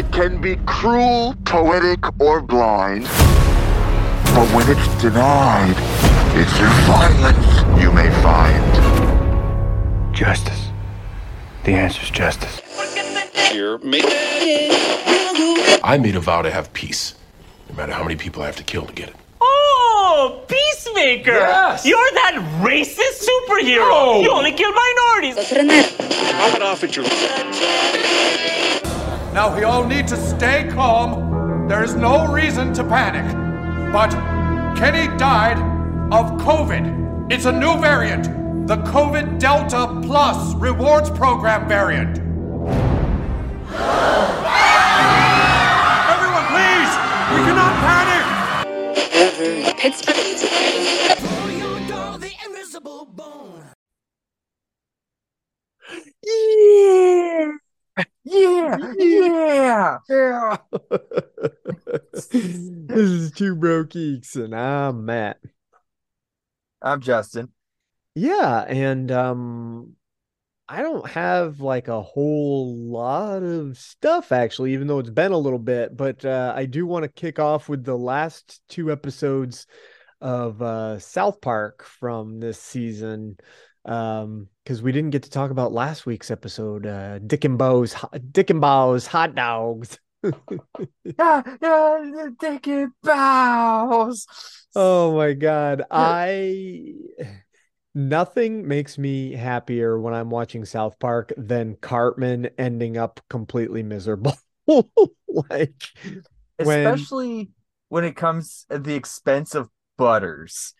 It can be cruel, poetic, or blind. But when it's denied, it's in violence you may find. Justice. The answer is justice. I made a vow to have peace, no matter how many people I have to kill to get it. Oh, Peacemaker! Yes! You're that racist superhero! No! You only kill minorities! Pop it off at your. Now we all need to stay calm. There is no reason to panic. But Kenny died of COVID. It's a new variant, the COVID Delta Plus rewards program variant. Everyone, please! We cannot panic! Pittsburgh. Yeah. Yeah. Yeah. Yeah. this is Two Broke Geeks, and I'm Matt. I'm Justin. Yeah, and um I don't have like a whole lot of stuff actually, even though it's been a little bit, but uh I do want to kick off with the last two episodes of uh South Park from this season. Um because we didn't get to talk about last week's episode, uh DikinBaus Dick and Bo's hot dogs. Yeah, yeah, take it bows. Oh my god. I nothing makes me happier when I'm watching South Park than Cartman ending up completely miserable. like when Especially when it comes at the expense of Butters.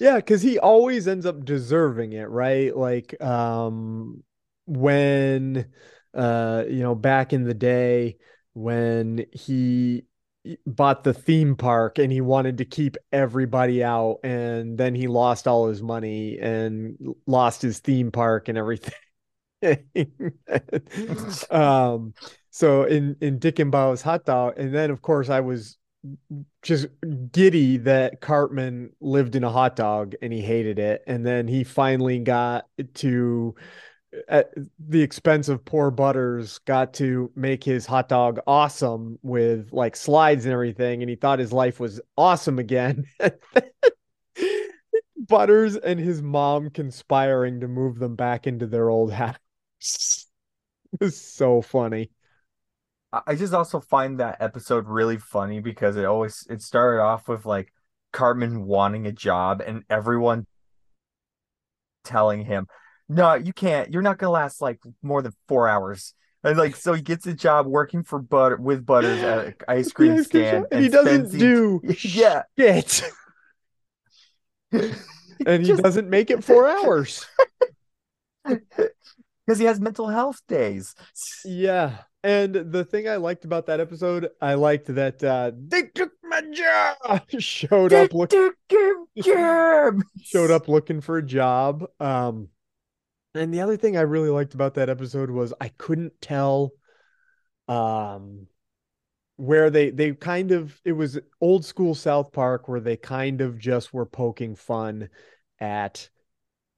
yeah, because he always ends up deserving it, right? Like um when uh you know back in the day when he bought the theme park and he wanted to keep everybody out and then he lost all his money and lost his theme park and everything um so in in DikinBaus hot dog and then of course i was just giddy that cartman lived in a hot dog and he hated it and then he finally got to at the expense of poor Butters, got to make his hot dog awesome with like slides and everything, and he thought his life was awesome again. Butters and his mom conspiring to move them back into their old house. it was so funny. I just also find that episode really funny because it always it started off with like Cartman wanting a job and everyone telling him, No, you can't, you're not gonna last like more than four hours. And like so he gets a job working for Butter with Butters at an ice cream stand and he doesn't do yeah. shit. and he Just- doesn't make it four hours. because he has mental health days. Yeah. And the thing I liked about that episode, I liked that uh they took my job showed up look showed up looking for a job. Um and the other thing I really liked about that episode was I couldn't tell um where they they kind of it was old school South Park where they kind of just were poking fun at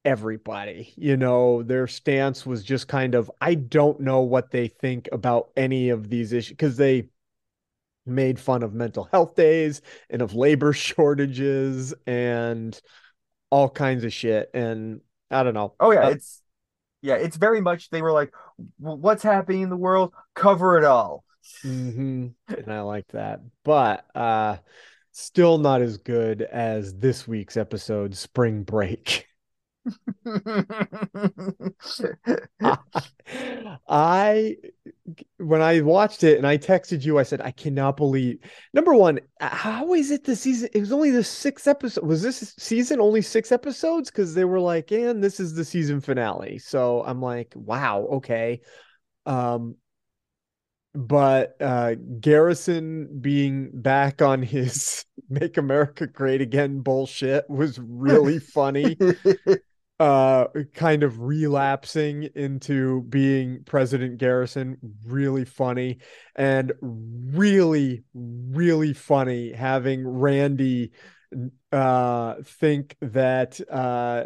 everybody. You know, their stance was just kind of I don't know what they think about any of these issues because they made fun of mental health days and of labor shortages and all kinds of shit and I don't know. Oh yeah, Uh, it's yeah, it's very much they were like, what's happening in the world? Cover it all. hmm And I like that. But uh still not as good as this week's episode, Spring Break. I when I watched it and I texted you, I said, I cannot believe number one, how is it the season? It was only the sixth episode. Was this season only six episodes? Because they were like, and this is the season finale. So I'm like, wow, okay. Um but uh, Garrison being back on his "Make America Great Again" bullshit was really funny. uh, kind of relapsing into being President Garrison, really funny, and really, really funny having Randy uh think that uh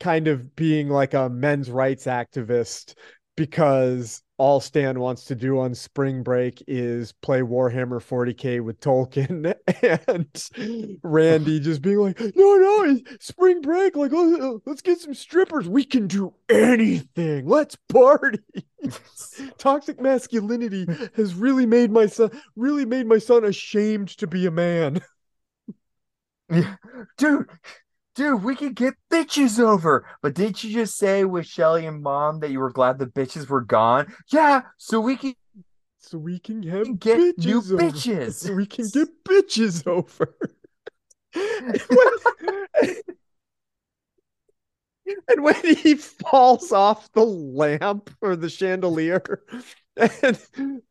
kind of being like a men's rights activist because all Stan wants to do on spring break is play Warhammer 40k with Tolkien and Randy just being like, no, no, spring break, like let's get some strippers. We can do anything. Let's party. Toxic masculinity has really made my son really made my son ashamed to be a man. Yeah. Dude, dude, we could get bitches over. But didn't you just say with Shelly and mom that you were glad the bitches were gone? Yeah, so we can so we can have get bitches new over. bitches. So we can get bitches over. and, when, he falls off the lamp or the chandelier and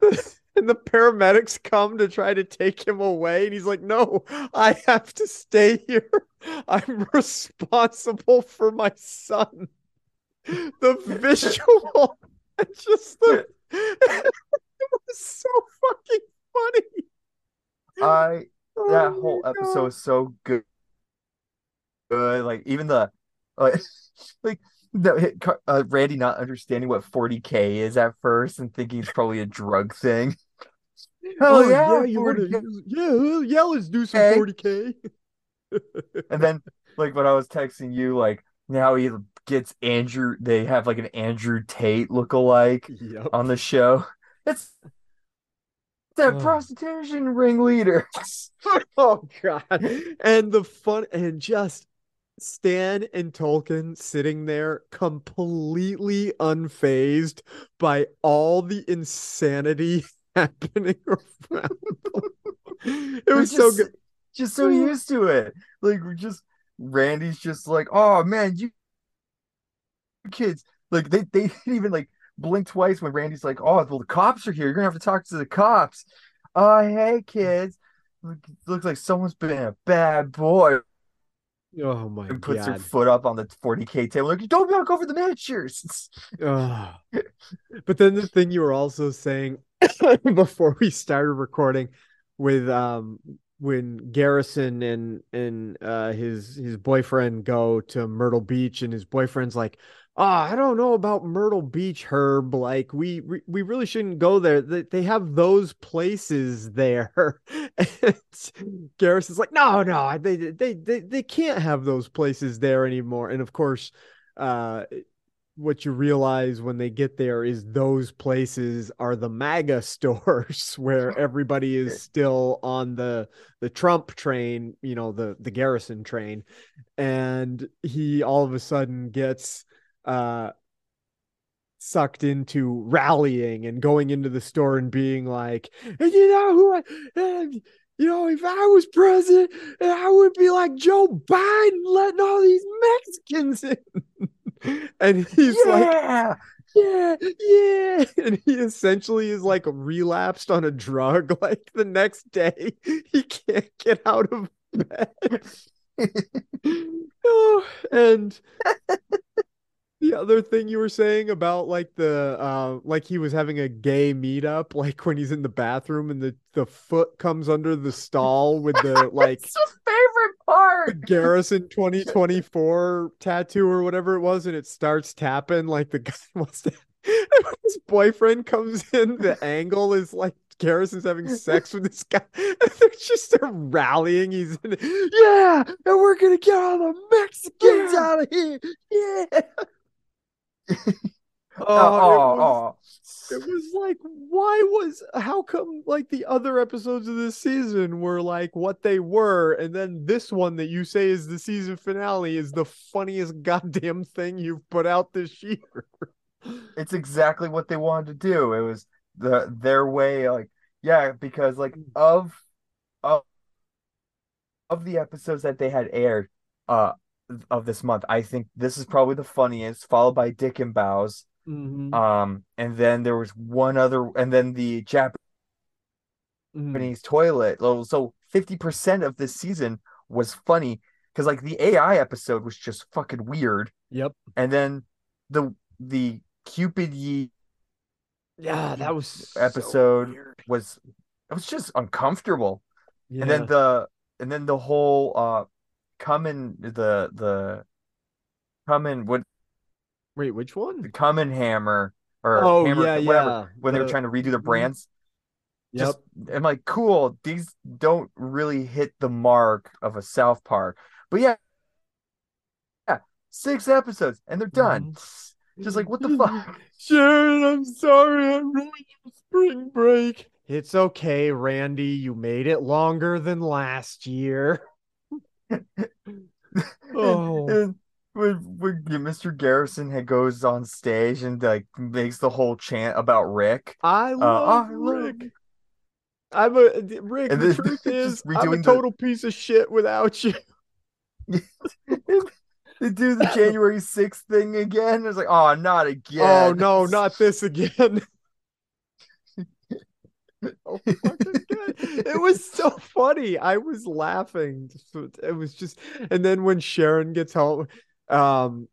and the paramedics come to try to take him away and he's like no i have to stay here i'm responsible for my son the visual just the it was so fucking funny I that Oh whole episode was so good. Good, like even the like like the uh, Randy not understanding what 40k is at first and thinking it's probably a drug thing. Hell oh yeah, yeah you wanna, yeah yeah let's do some Okay. 40k And then like when I was texting you, like now he gets Andrew. They have like an Andrew Tate lookalike yep on the show. It's that Oh. prostitution ringleader. oh god and the fun and just stan and tolkien sitting there completely unfazed by all the insanity happening around them. it was so just- good Just so used to it. Like we're just Randy's just like, oh man, you kids. Like they they didn't even like blink twice when Randy's like, oh well the cops are here. You're gonna have to talk to the cops. Oh hey kids. Look, looks like someone's been a bad boy oh my and puts her foot up on the 40k table. Like, don't knock over the miniatures. Ugh. But then the thing you were also saying before we started recording with um when Garrison and and uh his his boyfriend go to Myrtle Beach and his boyfriend's like, "Oh, I don't know about Myrtle Beach, Herb. Like we we, we really shouldn't go there. They, they have those places there." And Garrison's like, "No, no, they they they they can't have those places there anymore." And of course, uh what you realize when they get there is those places are the MAGA stores where everybody is still on the the Trump train, you know, the the Garrison train, and he all of a sudden gets uh sucked into rallying and going into the store and being like, and you know who I, and, you know, if I was president, I would be like Joe Biden letting all these Mexicans in. and he's like, yeah. yeah, yeah. And he essentially is like relapsed on a drug. Like the next day, he can't get out of bed. oh, and the other thing you were saying about like the uh like he was having a gay meetup, like when he's in the bathroom and the the foot comes under the stall with the like It's favorite Garrison 2024 tattoo or whatever it was, and it starts tapping like the guy wants to. His boyfriend comes in, the angle is like Garrison's having sex with this guy. And they're just they're rallying. He's in, yeah, and we're gonna get all the Mexicans Yeah. out of here. Yeah. Oh, Oh, it was- oh. it was like, why was how come like the other episodes of this season were like what they were, and then this one that you say is the season finale is the funniest goddamn thing you've put out this year. it's exactly what they wanted to do. It was the their way, like yeah, because like mm. of of of the episodes that they had aired uh of this month, I think this is probably the funniest, followed by DikinBaus. Mhm. Um, and then there was one other, and then the Japanese Mhm. toilet. So 50% of this season was funny because like the AI episode was just fucking weird. Yep. And then the the Cupid Ye Yeah, that was episode weird. was it was just uncomfortable. Yeah. And then the and then the whole uh coming the the coming what Wait, which one? the one? coming hammer or Oh, hammer yeah, whatever yeah. when they were trying to redo their Mhm. brands. Yep. Just I'm like, cool, these don't really hit the mark of a South Park. But yeah, yeah, six episodes and they're done. Just like what the fuck? Sharon, I'm sorry I ruined your spring break. It's okay, Randy. You made it longer than last year. Oh. And when, when Mr. Garrison had goes on stage and like makes the whole chant about Rick. I uh, love ah, I love Rick. I'm a Rick. And the truth is, I'm a redoing the- total piece of shit without you. They do the January 6th thing again. It's like, oh, not again. Oh no, not this again. Oh. It was so funny. I was laughing. It was just, and then when Sharon gets home, um,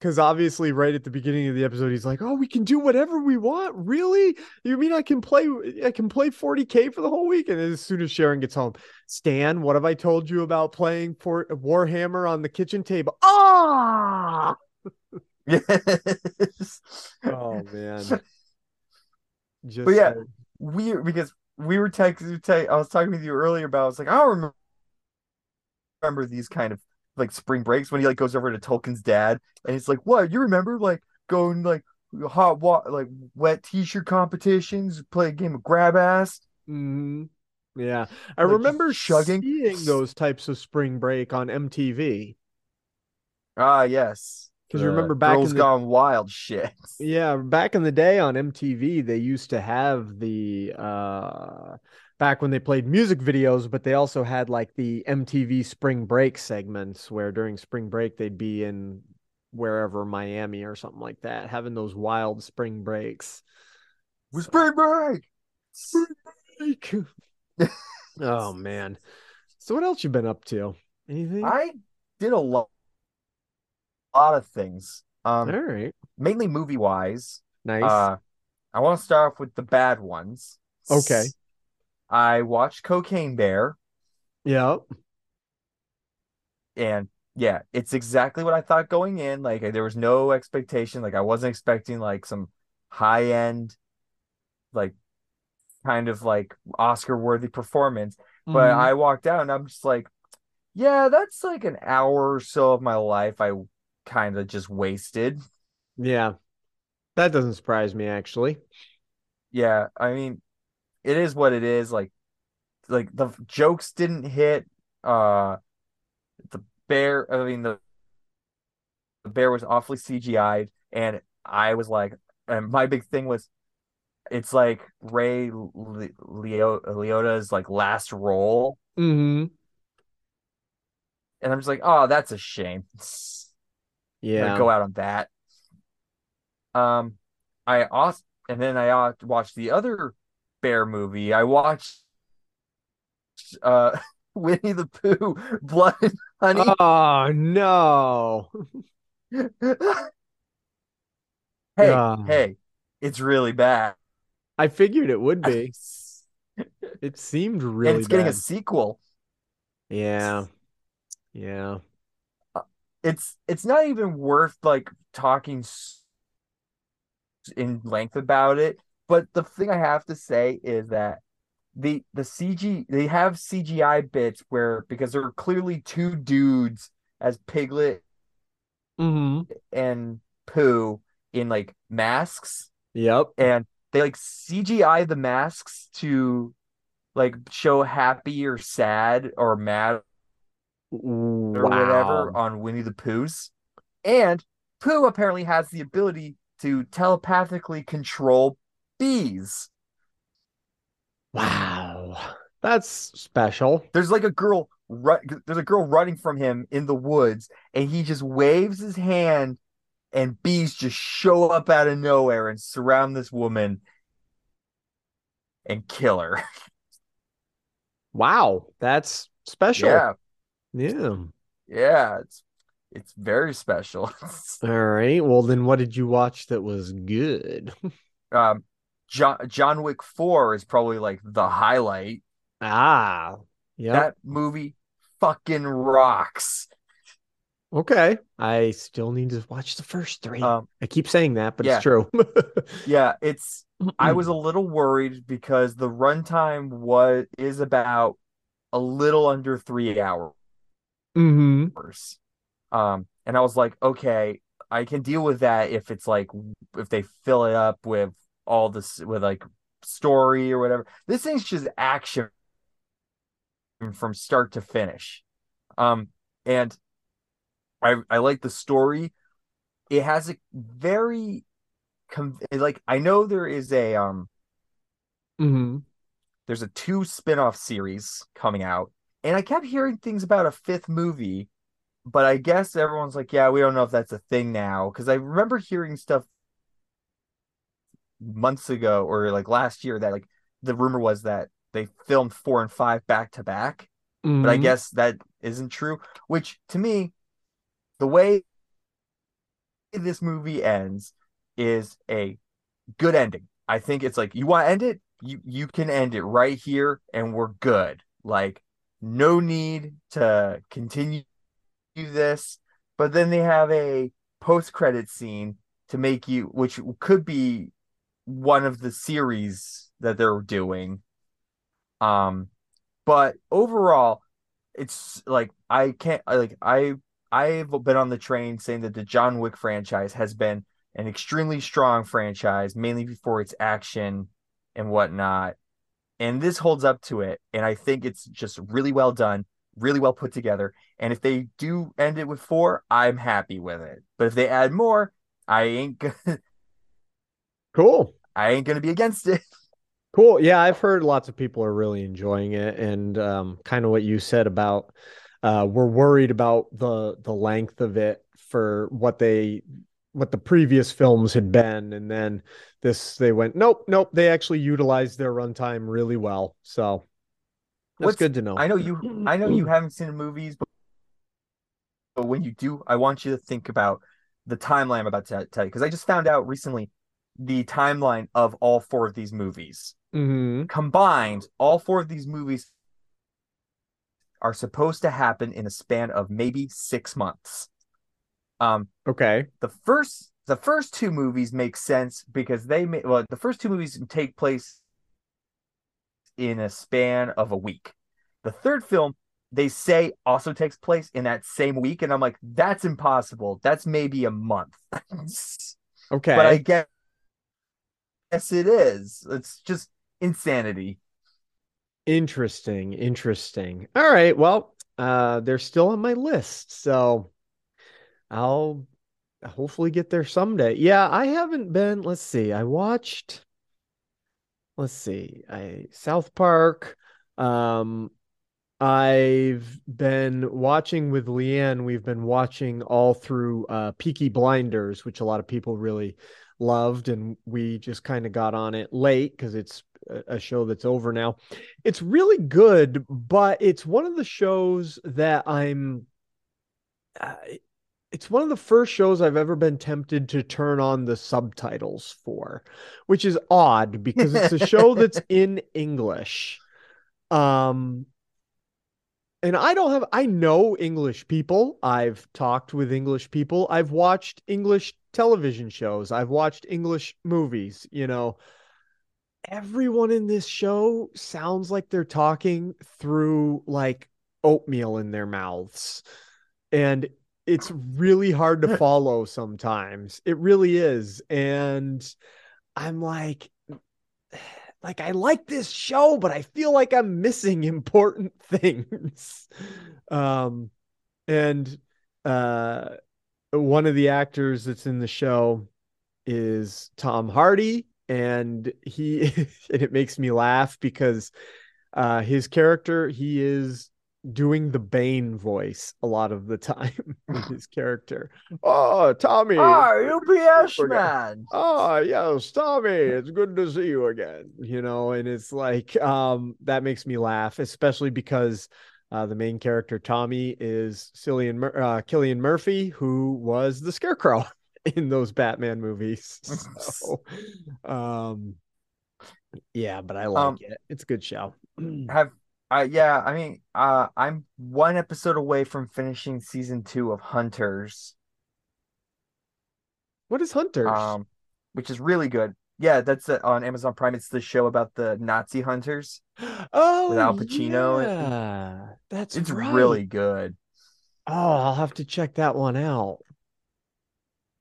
because obviously, right at the beginning of the episode, he's like, "Oh, we can do whatever we want. Really? You mean I can play? I can play 40k for the whole week?" And as soon as Sharon gets home, Stan, what have I told you about playing for Warhammer on the kitchen table? Ah! Yes. Oh man. Just But yeah, like- weird because we were texting. Te- I was talking with you earlier about. I was like, I don't remember, remember these kind of like spring breaks when he like goes over to Tolkien's dad and he's like, "What? You remember like going like hot water, like wet t-shirt competitions, play a game of grab ass." Mhm. Yeah, I Like, remember shugging seeing those types of spring break on MTV. Ah, yes. 'Cause you remember back Girls in the- Gone Wild shit. Yeah, back in the day on MTV, they used to have the uh back when they played music videos, but they also had like the MTV spring break segments where during spring break they'd be in wherever Miami or something like that, having those wild spring breaks. With spring break. Spring Break. oh man. So what else you been up to? Anything? I did a lot, lot of things. Um, All right. mainly movie wise. Nice. Uh, I want to start off with the bad ones. Okay. I watched Cocaine Bear, Yep. and yeah, it's exactly what I thought going in. Like there was no expectation. Like I wasn't expecting like some high end, like kind of like Oscar worthy performance. But Mhm. I walked out and I'm just like, yeah, that's like an hour or so of my life I kind of just wasted. Yeah. That doesn't surprise me actually. Yeah, I mean, it is what it is. Like, like the jokes didn't hit. Uh, the bear. I mean, the the bear was awfully CGI'd, and I was like, and my big thing was, it's like Ray Le- Leo Liotta's like last role, Mm-hmm. and I'm just like, oh, that's a shame. Yeah. go out on that. Um, I also and then I uh, watched the other bear movie. I watched uh Winnie the Pooh, Blood and Honey. Oh no. hey, Ah. hey, it's really bad. I figured it would be. It seemed really and it's getting a sequel. Yeah. Yeah. It's it's not even worth like talking in length about it. But the thing I have to say is that the the CG they have CGI bits where because there are clearly two dudes as Piglet Mm-hmm. and Pooh in like masks Yep. and they like CGI the masks to like show happy or sad or mad or whatever on Winnie the Pooh's. And Pooh apparently has the ability to telepathically control bees. Wow. That's special. There's like a girl there's a girl running from him in the woods and he just waves his hand and bees just show up out of nowhere and surround this woman and kill her. Wow, that's special. Yeah, Yeah. yeah, it's it's very special. All right. Well, then what did you watch that was good? um, John John Wick Four is probably like the highlight. ah, yeah. That movie fucking rocks. Okay. I still need to watch the first three. Um, I keep saying that, but yeah. it's true. yeah, it's I was a little worried because the runtime was is about a little under three hours. Hmm Um, and I was like, okay, I can deal with that if it's like if they fill it up with all this with like story or whatever. This thing's just action from start to finish. Um, and I I like the story. It has a very like I know there is a um hmm there's a two spin-off series coming out and i kept hearing things about a fifth movie but i guess everyone's like yeah we don't know if that's a thing now. Because i remember hearing stuff months ago or like last year that like the rumor was that they filmed four and five back to back but i Mhm. guess that isn't true which to me the way this movie ends is a good ending. I think it's like you want to end it? You you can end it right here and we're good. Like no need to continue this. But then they have a post credit scene to make you which could be one of the series that they're doing. Um but overall it's like i can't like i i've been on the train saying that the john wick franchise has been an extremely strong franchise mainly for its action and whatnot and this holds up to it and i think it's just really well done really well put together and if they do end it with four i'm happy with it but if they add more i ain't gonna Cool. i ain't gonna be against it Cool. Yeah, I've heard lots of people are really enjoying it, and um, kind of what you said about uh, we're worried about the the length of it for what they what the previous films had been, and then this they went nope, nope. They actually utilized their runtime really well, so that's What's- good to know. I know you. I know you haven't seen the movies, but, but when you do, I want you to think about the timeline I'm about to tell you because I just found out recently the timeline of all four of these movies hmm combined. All four of these movies are supposed to happen in a span of maybe six months. Um, Okay. the first the first two movies make sense because they ma- well the first two movies take place in a span of a week. The third film they say also takes place in that same week and I'm like that's impossible. That's maybe a month. Okay. but I guess yes it is. It's just insanity. Interesting, interesting. All right, well, uh they're still on my list, so I'll hopefully get there someday. Yeah, I haven't been, let's see. I watched let's see. I South Park um I've been watching with Leanne. We've been watching all through uh Peaky Blinders, which a lot of people really loved and we just kind of got on it late because it's a show that's over now. It's really good, but it's one of the shows that I'm. Uh, it's one of the first shows I've ever been tempted to turn on the subtitles for, which is odd because it's a show that's in English. Um, and I don't have, I know English people. I've talked with English people. I've watched English television shows. I've watched English movies, you know everyone in this show sounds like they're talking through like oatmeal in their mouths. And it's really hard to follow sometimes. It really is. And I'm like, like I like this show, but I feel like I'm missing important things. Um and uh one of the actors that's in the show is Tom Hardy and he and it makes me laugh because uh his character he is doing the Bane voice a lot of the time with his character. Oh, Tommy. Oh, UPS Forget- man. Oh, yes, Tommy, it's good to see you again. You know, and it's like um that makes me laugh, especially because uh, the main character Tommy is Cillian Mur- uh, Cillian Murphy, who was the Scarecrow in those Batman movies. So, um, yeah, but I like Um, it. It's a good show. Have uh yeah, I mean, uh I'm one episode away from finishing season two of Hunters. What is Hunters? Um which is really good. Yeah, that's uh, on Amazon Prime. It's the show about the Nazi hunters. oh, Al Pacino and- that's It's right. really good. Oh, I'll have to check that one out.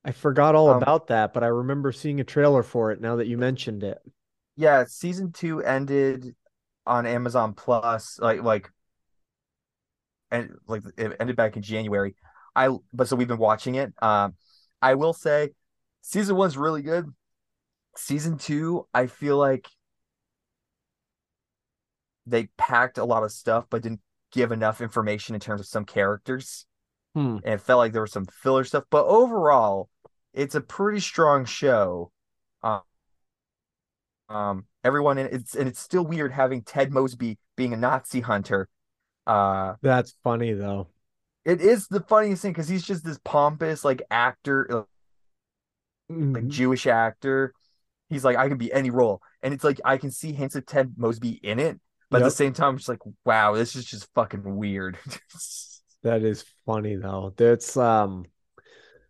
I forgot all Um, about that, but I remember seeing a trailer for it now that you mentioned it. Yeah, season two ended on Amazon Plus, like like, and like it ended back in January. I but so we've been watching it. Um, I will say, season one's really good. Season two, I feel like they packed a lot of stuff, but didn't give enough information in terms of some characters. Hmm. And it felt like there was some filler stuff, but overall, it's a pretty strong show. Um, um, everyone in it's and it's still weird having Ted Mosby being a Nazi hunter. Uh, That's funny though. it is the funniest thing because he's just this pompous like actor, uh, like Mhm. Jewish actor. He's like, I can be any role, and it's like I can see hints of Ted Mosby in it, but at the same time, it's like, wow, this is just fucking weird. That is funny though. That's um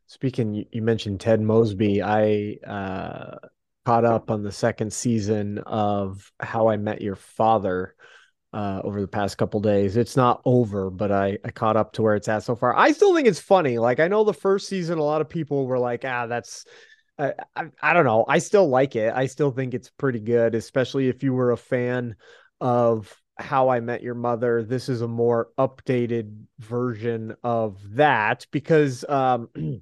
speaking you mentioned Ted Mosby. I uh caught up on the second season of How I Met Your Father uh over the past couple days. It's not over, but I I caught up to where it's at so far. I still think it's funny. Like I know the first season a lot of people were like, "Ah, that's I, I I don't know. I still like it. I still think it's pretty good, especially if you were a fan of How I Met Your Mother. This is a more updated version of that because um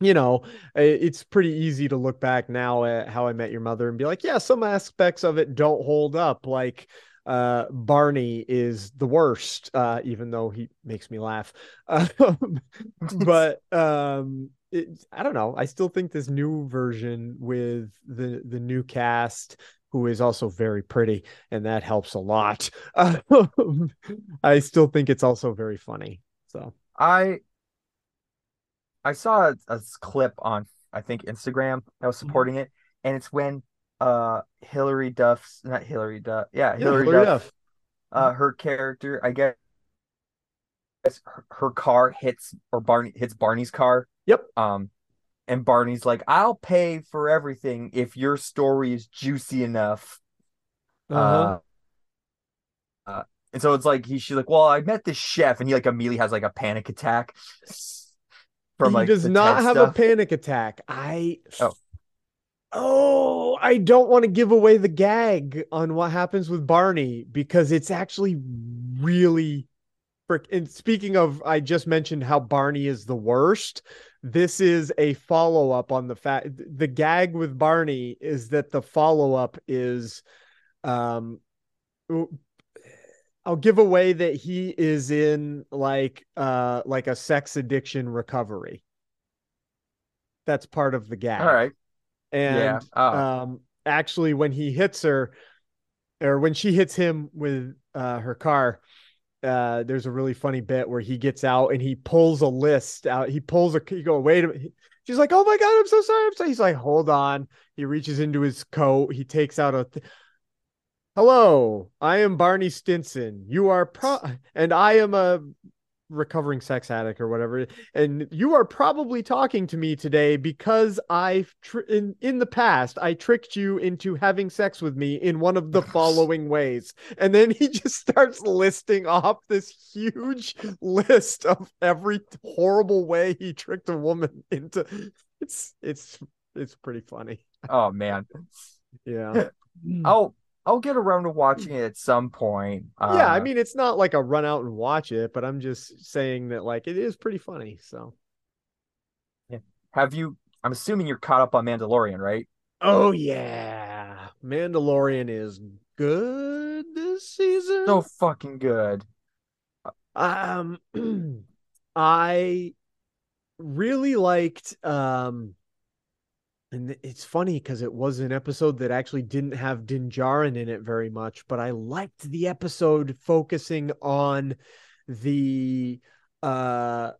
you know, it's pretty easy to look back now at How I Met Your Mother and be like, yeah, some aspects of it don't hold up. Like uh Barney is the worst, uh, even though he makes me laugh. Um, but um it, I don't know. I still think this new version with the the new cast who is also very pretty, and that helps a lot. Um, I still think it's also very funny. So I I saw a, a clip on I think Instagram that was supporting it, and it's when uh Hilary Duff's not Hilary Duff, yeah, Hilary, Hilary Duff, Duff. uh her character, I guess her, her car hits or Barney hits Barney's car. Yep. Um, and Barney's like, "I'll pay for everything if your story is juicy enough." Uh-huh. Uh, uh, and so it's like he she's like, well, I met this chef, and he like immediately has like a panic attack. From he like does not have stuff. a panic attack. I Oh. Oh, I don't want to give away the gag on what happens with Barney because it's actually really frick. And speaking of, I just mentioned how Barney is the worst. This is a follow up on the fact the gag with Barney is that the follow up is um I'll give away that he is in like uh like a sex addiction recovery. That's part of the gag. All right. And Yeah. Oh. um actually when he hits her or when she hits him with uh her car, uh there's a really funny bit where he gets out and he pulls a list out. He pulls a you go, wait a minute. She's like, "Oh my god, I'm so sorry." I'm sorry. He's like, "Hold on." He reaches into his coat. He takes out a th- Hello, I am Barney Stinson. You are pro and I am a recovering sex addict or whatever. And you are probably talking to me today because I've tr- in in the past I tricked you into having sex with me in one of the following ways. And then he just starts listing off this huge list of every horrible way he tricked a woman into it's it's it's pretty funny. Oh man. Yeah. I'll I'll get around to watching it at some point. Uh, yeah, I mean it's not like a run out and watch it, but I'm just saying that like it is pretty funny. So have you? I'm assuming you're caught up on Mandalorian, right? Oh yeah. Mandalorian is good this season. So fucking good. Um, I really liked um and it's funny because it was an episode that actually didn't have Din Djarin in it very much, but I liked the episode focusing on the uh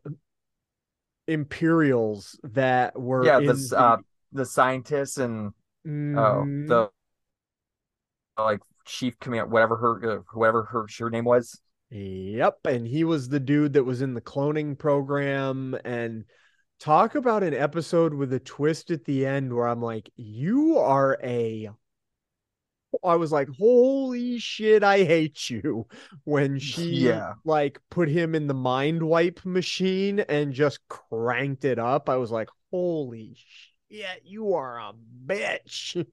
Imperials that were yeah, the the, uh, the scientists and oh Mhm. the like chief command whatever her uh, whoever her her name was. Yep, and he was the dude that was in the cloning program and talk about an episode with a twist at the end where I'm like, you are a I was like, holy shit, I hate you when she Yeah. like put him in the mind wipe machine and just cranked it up. I was like, holy shit, you are a bitch.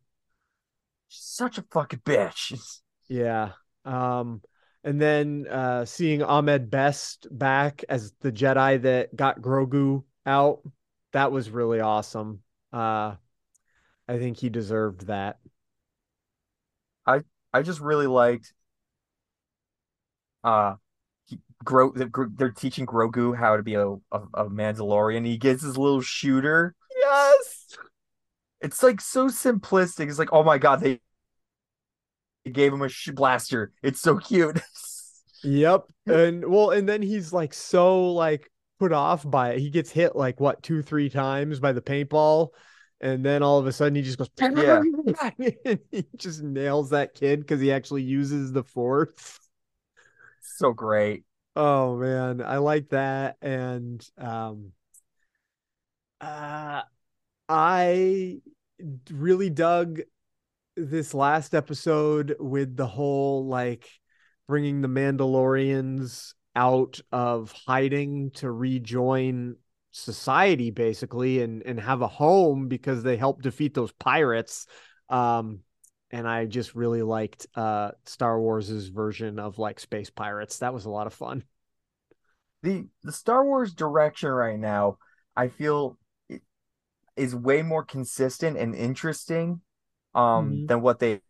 Such a fucking bitch. Yeah. Um, and then uh seeing Ahmed Best back as the Jedi that got Grogu out, that was really awesome. Uh I think he deserved that. I I just really liked uh he, Gro Gro- they're teaching Grogu how to be a, a, a Mandalorian. He gets his little shooter. Yes. It's like so simplistic. It's like, oh my god, they gave him a blaster. It's so cute. Yep. And well, and then he's like so like put off by it. He gets hit like what two, three times by the paintball. And then all of a sudden he just goes, Yeah. he just nails that kid because he actually uses the force. so great. Oh man, I like that. And um uh I really dug this last episode with the whole like bringing the Mandalorians out of hiding to rejoin society basically and and have a home because they helped defeat those pirates um and I just really liked uh Star Wars's version of like space pirates that was a lot of fun The the Star Wars direction right now, I feel is way more consistent and interesting um Mhm. than what they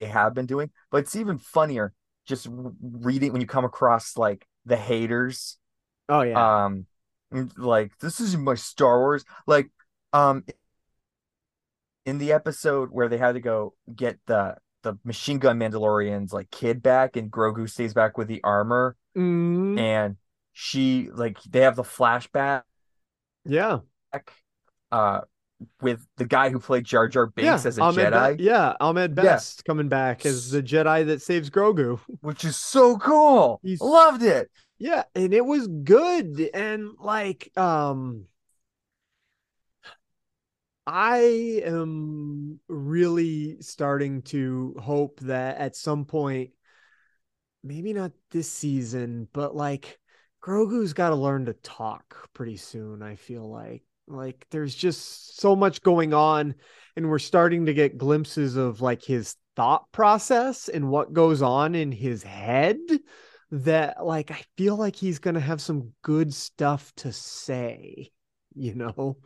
they have been doing. But it's even funnier just reading when you come across like the haters oh yeah um like this isn't my Star Wars like um in the episode where they had to go get the the machine gun Mandalorians like kid back and Grogu stays back with the armor Mhm. and she like they have the flashback yeah uh with the guy who played Jar Jar Binks yeah, as a Ahmed Be- Jedi, yeah, Ahmed Yeah. Best coming back as the Jedi that saves Grogu. which is so cool. He's- Loved it. Yeah, and it was good and like um I am really starting to hope that at some point maybe not this season, but like Grogu's got to learn to talk pretty soon, I feel like. Like there's just so much going on and we're starting to get glimpses of like his thought process and what goes on in his head that like I feel like he's going to have some good stuff to say, you know.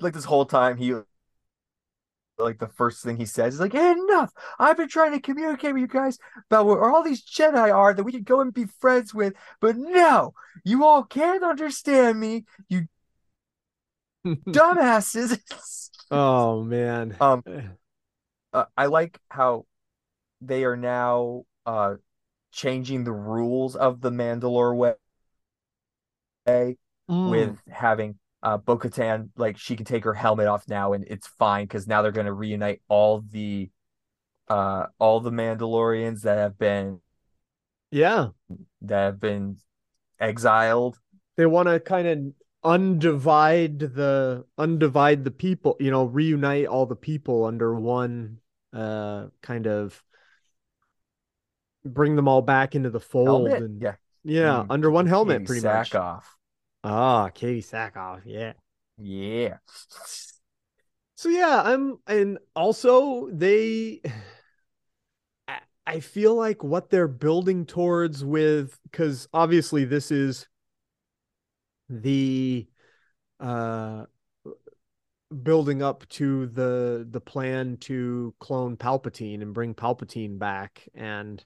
Like this whole time he like the first thing he says is like, hey, enough. I've been trying to communicate with you guys about where all these Jedi are that we could go and be friends with, but no, you all can't understand me, you dumbasses. oh man. Um, uh, I like how they are now uh changing the rules of the Mandalore way Mm. with having uh Bo-Katan like she can take her helmet off now and it's fine because now they're going to reunite all the uh all the Mandalorians that have been yeah. that have been exiled. They want to kind of undivide the undivide the people, you know, reunite all the people under one uh kind of bring them all back into the fold Helmet? and Yeah. yeah, Mm, under one helmet Katee pretty much. Sackhoff. Ah, Katee Sackhoff, yeah. Yeah. So yeah, I'm and also they I- feel like what they're building towards with cuz obviously this is the uh building up to the the plan to clone Palpatine and bring Palpatine back. And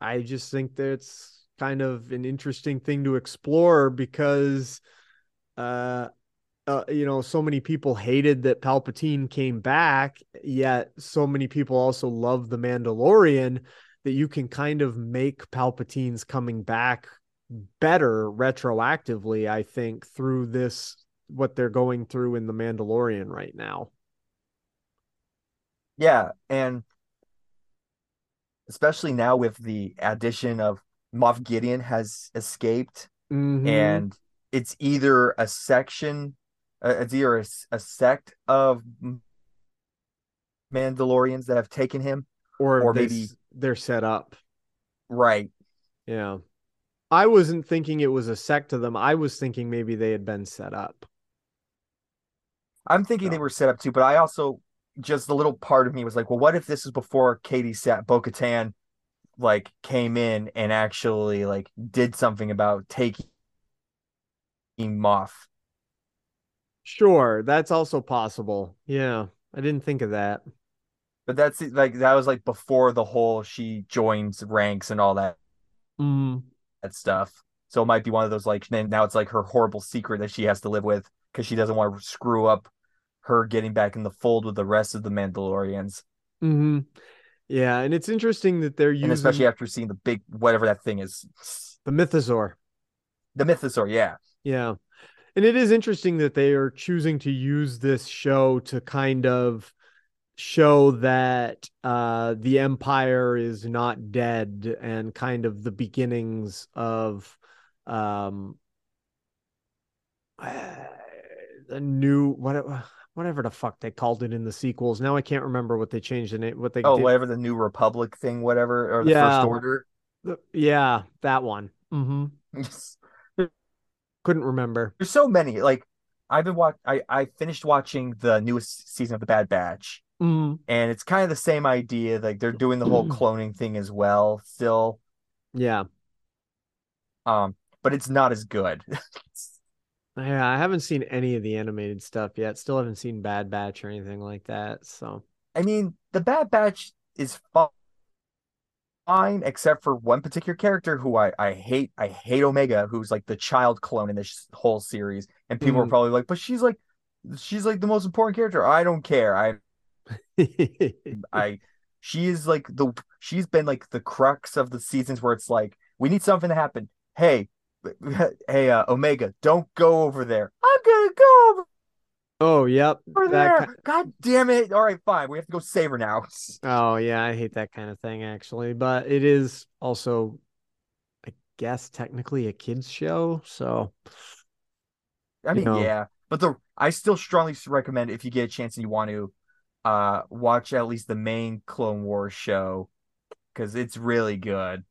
I just think that it's kind of an interesting thing to explore because uh uh, you know, so many people hated that Palpatine came back, yet so many people also love the Mandalorian that you can kind of make Palpatine's coming back better retroactively, I think, through this what they're going through in the Mandalorian right now. Yeah, and especially now with the addition of Moff Gideon has escaped, Mhm. and it's either a section, uh, it's either a, a sect of Mandalorians that have taken him, or, or they maybe they're set up. right. Yeah. I wasn't thinking it was a sect to them. I was thinking maybe they had been set up. I'm thinking they were set up too, but I also just the little part of me was like, well, what if this is before Katee Sackhoff Bo Katan like came in and actually like did something about taking Moff? Sure, that's also possible. Yeah. I didn't think of that. But that's like that was like before the whole she joins ranks and all that Mm. That stuff. So it might be one of those like now it's like her horrible secret that she has to live with because she doesn't want to screw up her getting back in the fold with the rest of the Mandalorians. hmm Yeah, and it's interesting that they're using And especially after seeing the big whatever that thing is. the mythosaur. The mythosaur, yeah. Yeah. And it is interesting that they are choosing to use this show to kind of show that uh the empire is not dead and kind of the beginnings of um a new what whatever the fuck they called it in the sequels. Now I can't remember what they changed the name what they Oh, did. whatever the new Republic thing, whatever, or the Yeah. First Order. The- yeah, that one. hmm Couldn't remember. There's so many. Like I've been watch. I I finished watching the newest season of The Bad Batch, Mhm. and it's kind of the same idea. Like they're doing the whole cloning thing as well, still. Yeah. Um, but it's not as good. Yeah, I haven't seen any of the animated stuff yet. Still haven't seen Bad Batch or anything like that. So, I mean, The Bad Batch is fine, except for one particular character who I I hate. I hate Omega, who's like the child clone in this whole series, and people are Mhm. probably like, but she's like, she's like the most important character. I don't care. I I she is like the she's been like the crux of the seasons where it's like we need something to happen. Hey, hey, uh, Omega, don't go over there. I'm gonna go over oh, yep. over there. God damn it! All right, fine. We have to go save her now. oh, yeah, I hate that kind of thing actually, but it is also I guess technically a kids show, so I mean, know. yeah, but the I still strongly recommend if you get a chance and you want to, uh, watch at least the main Clone Wars show because it's really good.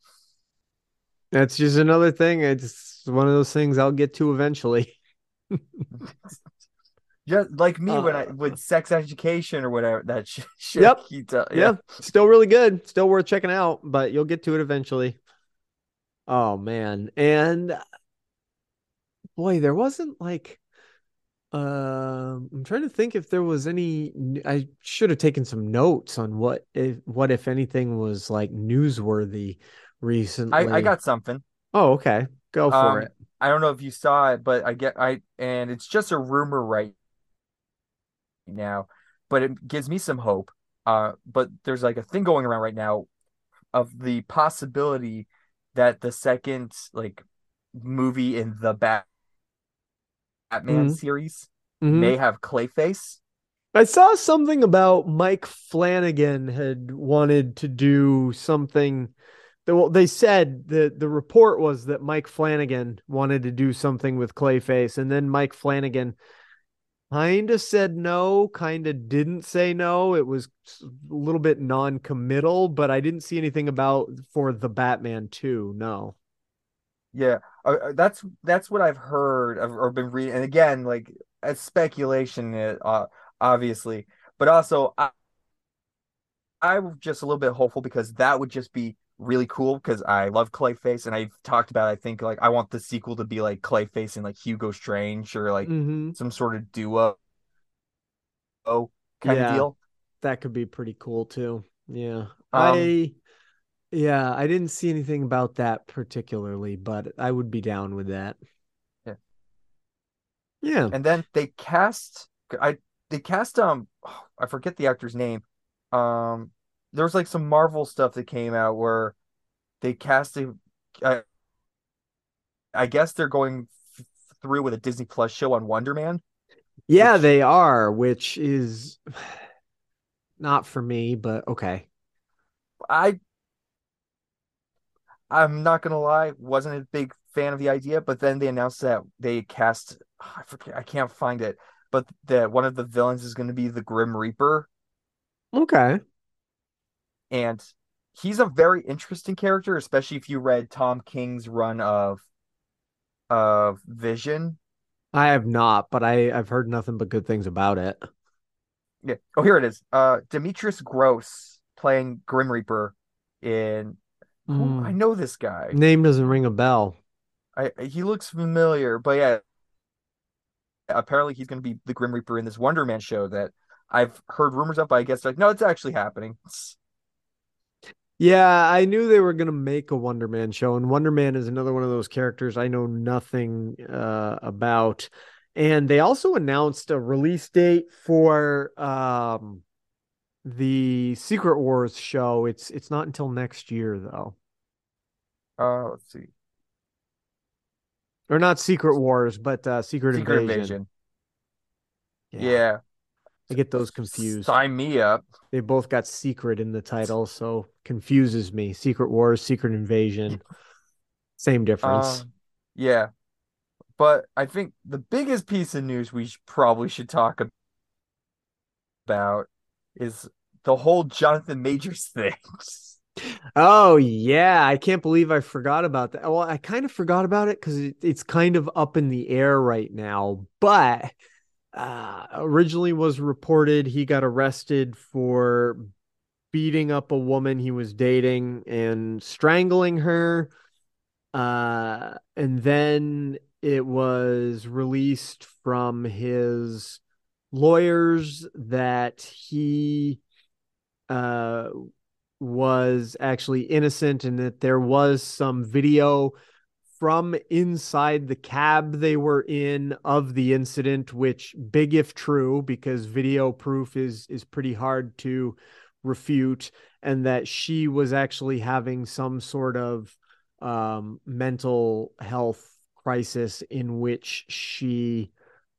that's just another thing. It's one of those things I'll get to eventually. Just like me when I Uh, with sex education or whatever that shit. Yep. tell- yeah, still really good, still worth checking out, but you'll get to it eventually. Oh man, and boy, there wasn't like um I'm trying to think if there was any I should have taken some notes on what if what if anything was like newsworthy recently. I, I got something. Oh, okay. Go for Um, it. I don't know if you saw it, but I get I and it's just a rumor right now, but it gives me some hope. Uh, but there's like a thing going around right now of the possibility that the second like movie in the Bat- Batman Mhm. series Mhm. may have Clayface. I saw something about Mike Flanagan had wanted to do something. They, well, they said that the report was that Mike Flanagan wanted to do something with Clayface, and then Mike Flanagan kind of said no, kind of didn't say no. It was a little bit non-committal, but I didn't see anything about for the Batman 2. No. Yeah, uh, uh, that's that's what I've heard of, or been reading. And again, like it's speculation, uh, obviously, but also I I'm just a little bit hopeful because that would just be really cool because I love Clayface, and I've talked about. I think like I want the sequel to be like Clayface and like Hugo Strange or like hmm some sort of duo, oh kind Yeah. of deal. That could be pretty cool too. Yeah. Um, I Yeah, I didn't see anything about that particularly, but I would be down with that. Yeah. Yeah. And then they cast I they cast um I forget the actor's name. Um there was like some Marvel stuff that came out where they cast a I, I guess they're going f- through with a Disney Plus show on Wonder Man. Yeah, which- they are, which is not for me, but okay. I I'm not gonna lie, wasn't a big fan of the idea, but then they announced that they cast I forget I can't find it, but that one of the villains is gonna be the Grim Reaper, Okay. and he's a very interesting character, especially if you read Tom King's run of of Vision. I have not, but I I've heard nothing but good things about it. Yeah. Oh, here it is. Uh Demetrius Grosse playing Grim Reaper in Mm. I know this guy. Name doesn't ring a bell. I he looks familiar, but yeah, apparently he's going to be the Grim Reaper in this Wonder Man show that I've heard rumors of. But I guess like no, it's actually happening. Yeah, I knew they were gonna make a Wonder Man show, and Wonder Man is another one of those characters I know nothing uh, about. And they also announced a release date for um, the Secret Wars show. It's it's not until next year though, Uh, let's see, or not Secret Wars, but uh, Secret, Secret Invasion. Invasion. Yeah, I get those confused. sign me up. They both got secret in the title, so confuses me. Secret Wars, Secret Invasion, same difference. Um, yeah, but I think the biggest piece of news we probably should talk about is the whole Jonathan Majors thing. Oh yeah, I can't believe I forgot about that. Well, I kind of forgot about it because it, it's kind of up in the air right now. But uh, originally was reported he got arrested for beating up a woman he was dating and strangling her. Uh, and then it was released from his lawyers that he uh was actually innocent and that there was some video from inside the cab they were in of the incident which big if true because video proof is is pretty hard to refute and that she was actually having some sort of um mental health crisis in which she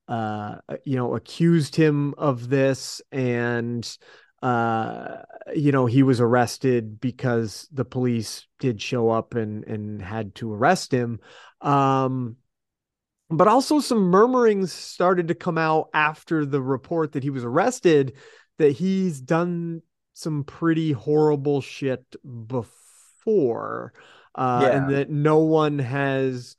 uh you know accused him of this and uh you know he was arrested because the police did show up and and had to arrest him um but also some murmurings started to come out after the report that he was arrested that he's done some pretty horrible shit before uh and that no one has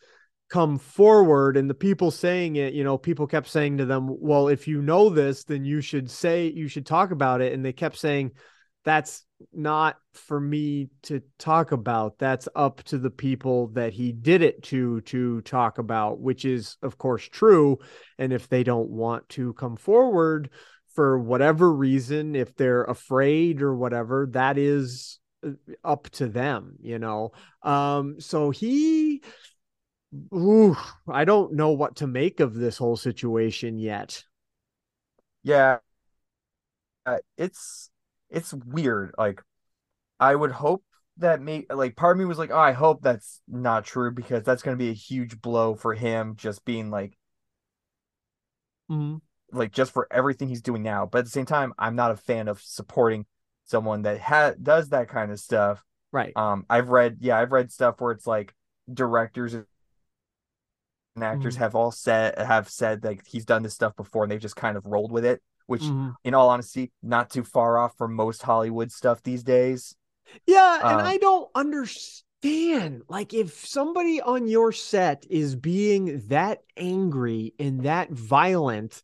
come forward and the people saying it you know people kept saying to them well if you know this then you should say you should talk about it. And they kept saying that's not for me to talk about. That's up to the people that he did it to to talk about which is of course true. And if they don't want to come forward for whatever reason if they're afraid or whatever that is uh, up to them you know? Um so he Ooh, I don't know what to make of this whole situation yet. Yeah, uh, it's it's weird. Like, I would hope that may like part of me was like, oh, I hope that's not true because that's going to be a huge blow for him, just being like, Mhm. like just for everything he's doing now. But at the same time, I'm not a fan of supporting someone that ha does that kind of stuff. Right. Um, I've read, yeah, I've read stuff where it's like directors actors Mhm. have all said have said that he's done this stuff before and they've just kind of rolled with it, which Mhm. in all honesty, not too far off from most Hollywood stuff these days. Yeah, and Um, I don't understand. Like, if somebody on your set is being that angry and that violent,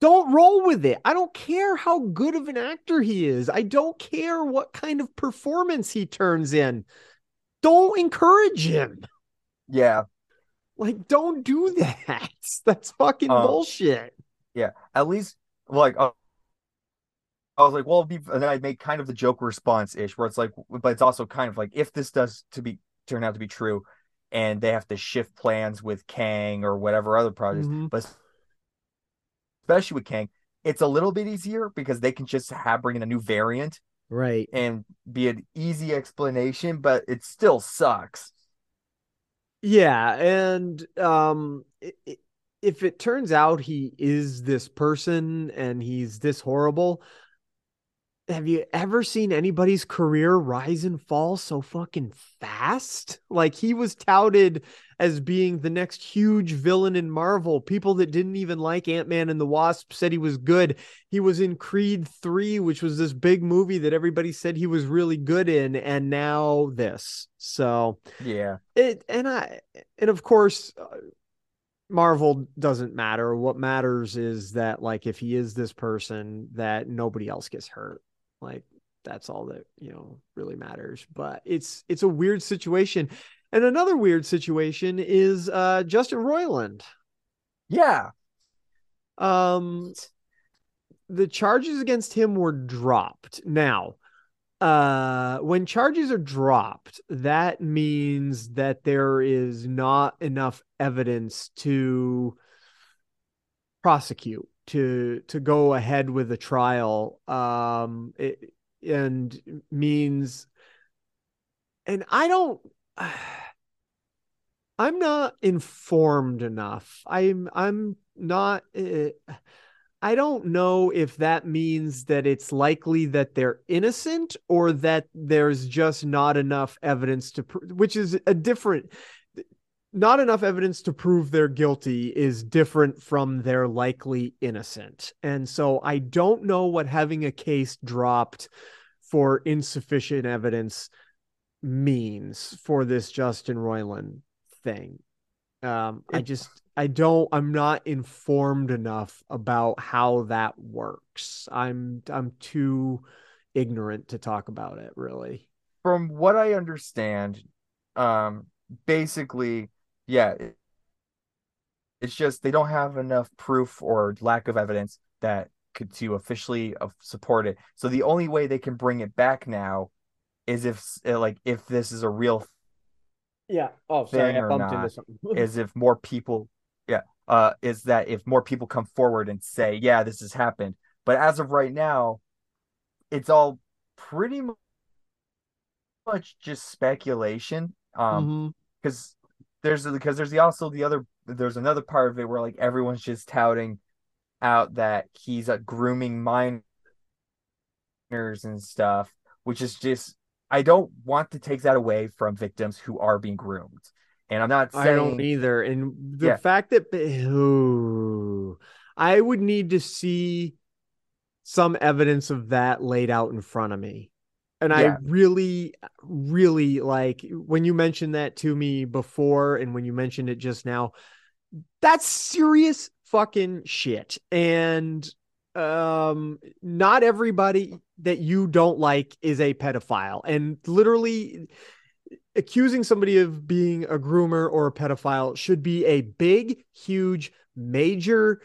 don't roll with it. I don't care how good of an actor he is. I don't care what kind of performance he turns in. Don't encourage him. Yeah, Like, don't do that. That's fucking Um, bullshit. yeah. At least like uh, I was like, well, be, and then I made kind of the joke response ish, where it's like, but it's also kind of like if this does to be turn out to be true, and they have to shift plans with Kang or whatever other projects, Mhm. but especially with Kang, it's a little bit easier because they can just have bring in a new variant Right. and be an easy explanation, but it still sucks. Yeah, and um if it turns out he is this person and he's this horrible, have you ever seen anybody's career rise and fall so fucking fast? Like he was touted as being the next huge villain in Marvel. People that didn't even like Ant-Man and the Wasp said he was good. He was in Creed 3, which was this big movie that everybody said he was really good in, and now this. So Yeah. it and I and of course uh, Marvel doesn't matter. What matters is that like if he is this person that nobody else gets hurt. Like that's all that, you know, really matters. But it's it's a weird situation. And another weird situation is uh Justin Roiland. Yeah. Um the charges against him were dropped. Now, uh when charges are dropped, that means that there is not enough evidence to prosecute to to go ahead with a trial um it, and means and I don't I'm not informed enough. I'm I'm not uh, I don't know if that means that it's likely that they're innocent or that there's just not enough evidence to which is a different not enough evidence to prove they're guilty is different from they're likely innocent. And so I don't know what having a case dropped for insufficient evidence means for this Justin Roiland thing. Um, I just I don't I'm not informed enough about how that works. I'm I'm too ignorant to talk about it really. From what I understand, um, basically, yeah, it's just they don't have enough proof or lack of evidence that could to officially uh, support it. So the only way they can bring it back now is if uh, like if this is a real Yeah. Oh, sorry, I bumped into something. is if more people yeah uh is that if more people come forward and say yeah this has happened but as of right now it's all pretty mu- much just speculation um because there's because there's the also the other there's another part of it where like everyone's just touting out that he's uh, grooming minors and stuff which is just I don't want to take that away from victims who are being groomed and I'm not saying I don't either. And the Yeah. fact that ooh, I would need to see some evidence of that laid out in front of me. And I really, really like when you mentioned that to me before and when you mentioned it just now, that's serious fucking shit. And um not everybody that you don't like is a pedophile. And literally accusing somebody of being a groomer or a pedophile should be a big, huge, major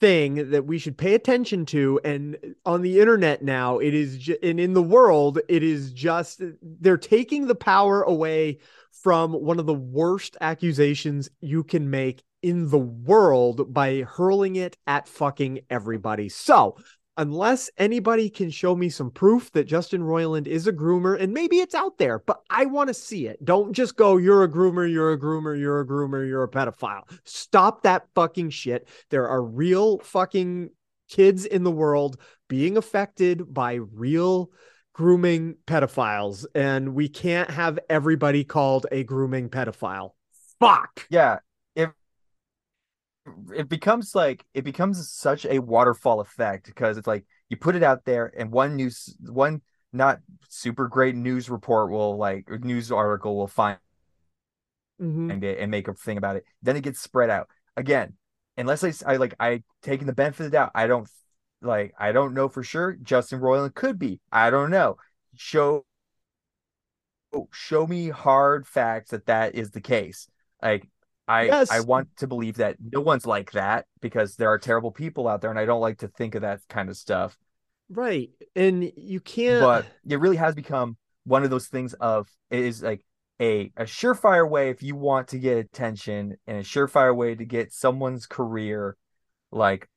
thing that we should pay attention to. And on the internet now, it is, ju- and in the world, it is just, they're taking the power away from one of the worst accusations you can make in the world by hurling it at fucking everybody. So, unless anybody can show me some proof that Justin Roiland is a groomer, and maybe it's out there, but I want to see it. Don't just go, you're a groomer, you're a groomer, you're a groomer, you're a pedophile. Stop that fucking shit. There are real fucking kids in the world being affected by real grooming pedophiles, and we can't have everybody called a grooming pedophile. Fuck. yeah it becomes like it becomes such a waterfall effect because it's like you put it out there and one news one not super great news report will like news article will find Mhm. it and make a thing about it. Then it gets spread out. Again unless I, I like i taking the benefit of the doubt i don't like i don't know for sure. Justin roiland could be. I don't know. Show show me hard facts that that is the case. Like I Yes. I want to believe that no one's like that because there are terrible people out there, and I don't like to think of that kind of stuff. Right. And you can't but it really has become one of those things of it is like a a surefire way if you want to get attention and a surefire way to get someone's career like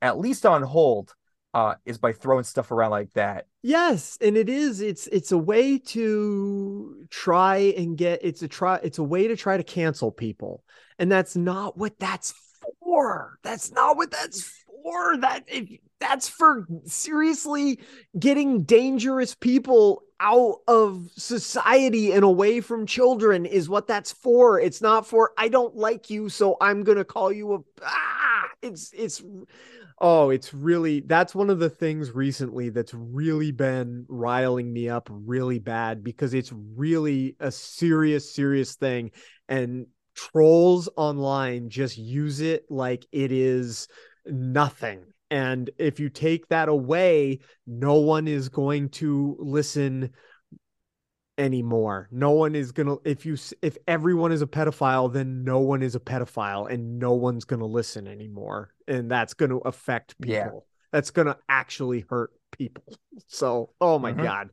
at least on hold uh is by throwing stuff around like that Yes, and it is. It's it's a way to try and get it's a try it's a way to try to cancel people. And that's not what that's for. That's not what that's for. That if that's for seriously getting dangerous people out of society and away from children is what that's for. It's not for I don't like you, so I'm gonna call you a ah. It's it's oh, it's really that's one of the things recently that's really been riling me up really bad because it's really a serious, serious thing. And trolls online just use it like it is nothing. And if you take that away, no one is going to listen anymore. No one is going to if you if everyone is a pedophile, then no one is a pedophile and no one's going to listen anymore. And that's going to affect people. Yeah. That's going to actually hurt people. So, oh my Mhm. god.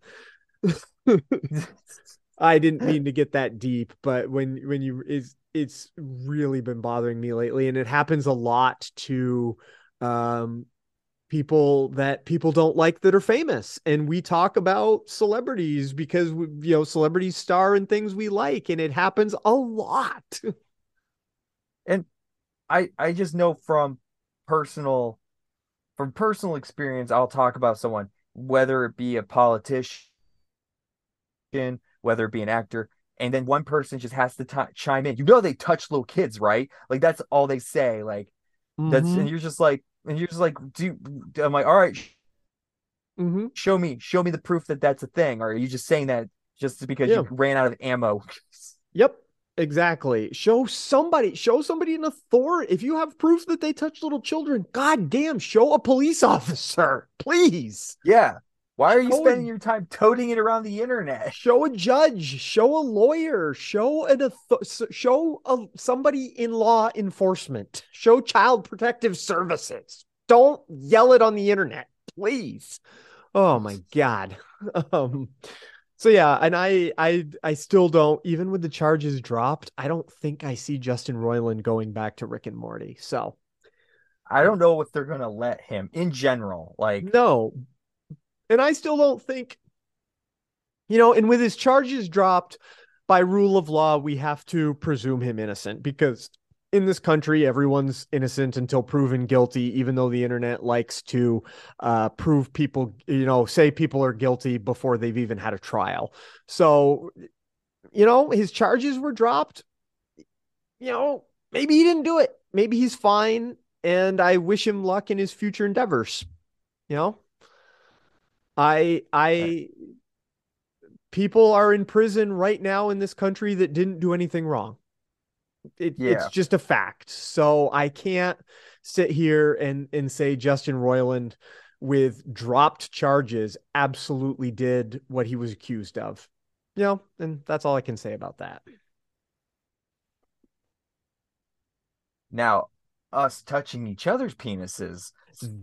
I didn't mean to get that deep, but when when you is it's really been bothering me lately and it happens a lot to um people that people don't like that are famous. And we talk about celebrities because we- you know celebrities star in things we like and it happens a lot. And i i just know from personal from personal experience i'll talk about someone whether it be a politician whether it be an actor and then one person just has to t- chime in. You know they touch little kids right? Like that's all they say like that's Mhm. and you're just like and you're just like do i'm like all right Mhm. show me show me the proof that that's a thing or are you just saying that just because Yeah. you ran out of ammo Yep, exactly. Show somebody, show somebody in authority. If you have proof that they touch little children, goddamn, show a police officer, please. yeah why are you Show spending it- your time toting it around the internet Show a judge, show a lawyer, show an show a, somebody in law enforcement, show child protective services. Don't yell it on the internet, please. Oh my god. Um so yeah, and I I I still don't even with the charges dropped, I don't think I see Justin Roiland going back to Rick and Morty. So, I don't know if they're gonna let him in general. Like no. And I still don't think you know, and with his charges dropped by rule of law, we have to presume him innocent because in this country, everyone's innocent until proven guilty, even though the internet likes to uh, prove people, you know, say people are guilty before they've even had a trial. So, you know, his charges were dropped. You know, maybe he didn't do it. Maybe he's fine. And I wish him luck in his future endeavors. You know, I, I, people are in prison right now in this country that didn't do anything wrong. It, Yeah. It's just a fact. So I can't sit here and and say Justin Roiland with dropped charges absolutely did what he was accused of. You know, and that's all I can say about that. now, us touching each other's penises.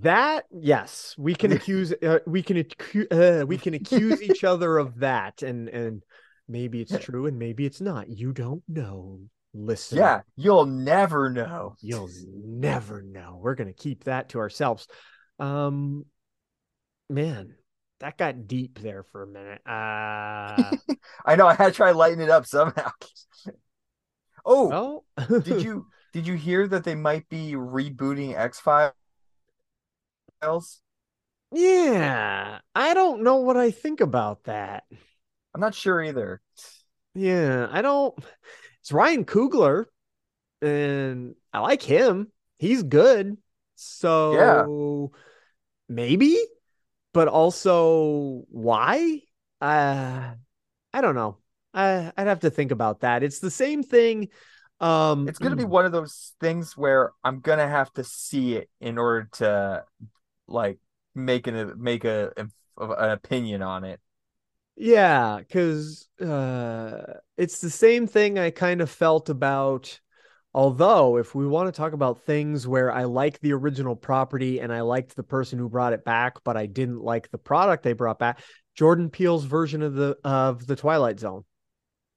That yes, we can accuse uh, we can uh, we can accuse each other of that and and maybe it's true and maybe it's not. You don't know. Listen. Yeah, you'll never know. You'll never know. We're gonna keep that to ourselves. Um, man, that got deep there for a minute. Uh, I know. I had to try lighten it up somehow. oh, well, did you did you hear that they might be rebooting X Files? Yeah, I don't know what I think about that. I'm not sure either. Yeah, I don't. It's Ryan Coogler, and I like him. He's good. So yeah. maybe, but also why? Uh, I don't know. I I'd have to think about that. It's the same thing. Um, It's gonna be one of those things where I'm gonna have to see it in order to like make an make a, an opinion on it. Yeah, because uh, it's the same thing I kind of felt about Although, if we want to talk about things where I like the original property and I liked the person who brought it back, but I didn't like the product they brought back, Jordan Peele's version of the of the Twilight Zone.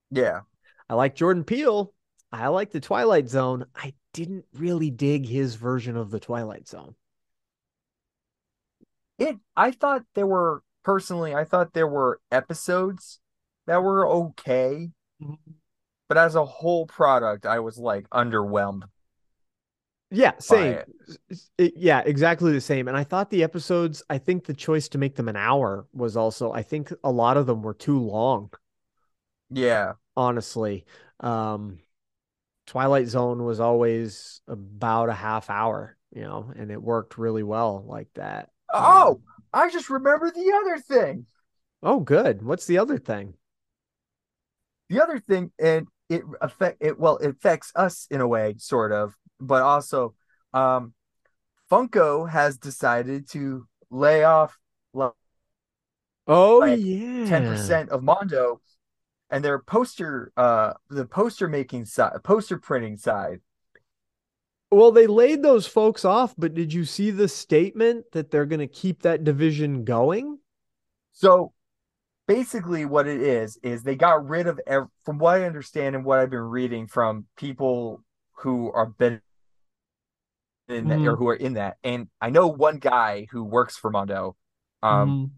Yeah. I like Jordan Peele. I like the Twilight Zone. I didn't really dig his version of the Twilight Zone. It I thought there were personally, I thought there were episodes that were okay. But as a whole product, I was like underwhelmed. Yeah, same. it- yeah, exactly the same. And I thought the episodes, I think the choice to make them an hour was also, I think a lot of them were too long, Yeah. honestly. Um, Twilight Zone was always about a half hour, you know, and it worked really well like that. Oh, I just remember the other thing. Oh, good. What's the other thing? The other thing, and it affect it well, it affects us in a way, sort of, but also um Funko has decided to lay off like Oh, like yeah. 10% of Mondo and their poster uh the poster making side poster printing side. Well, they laid those folks off, but did you see the statement that they're going to keep that division going? So basically what it is is they got rid of ev- from what I understand and what I've been reading from people who are been in that, or Mhm. who are in that and I know one guy who works for Mondo um Mhm.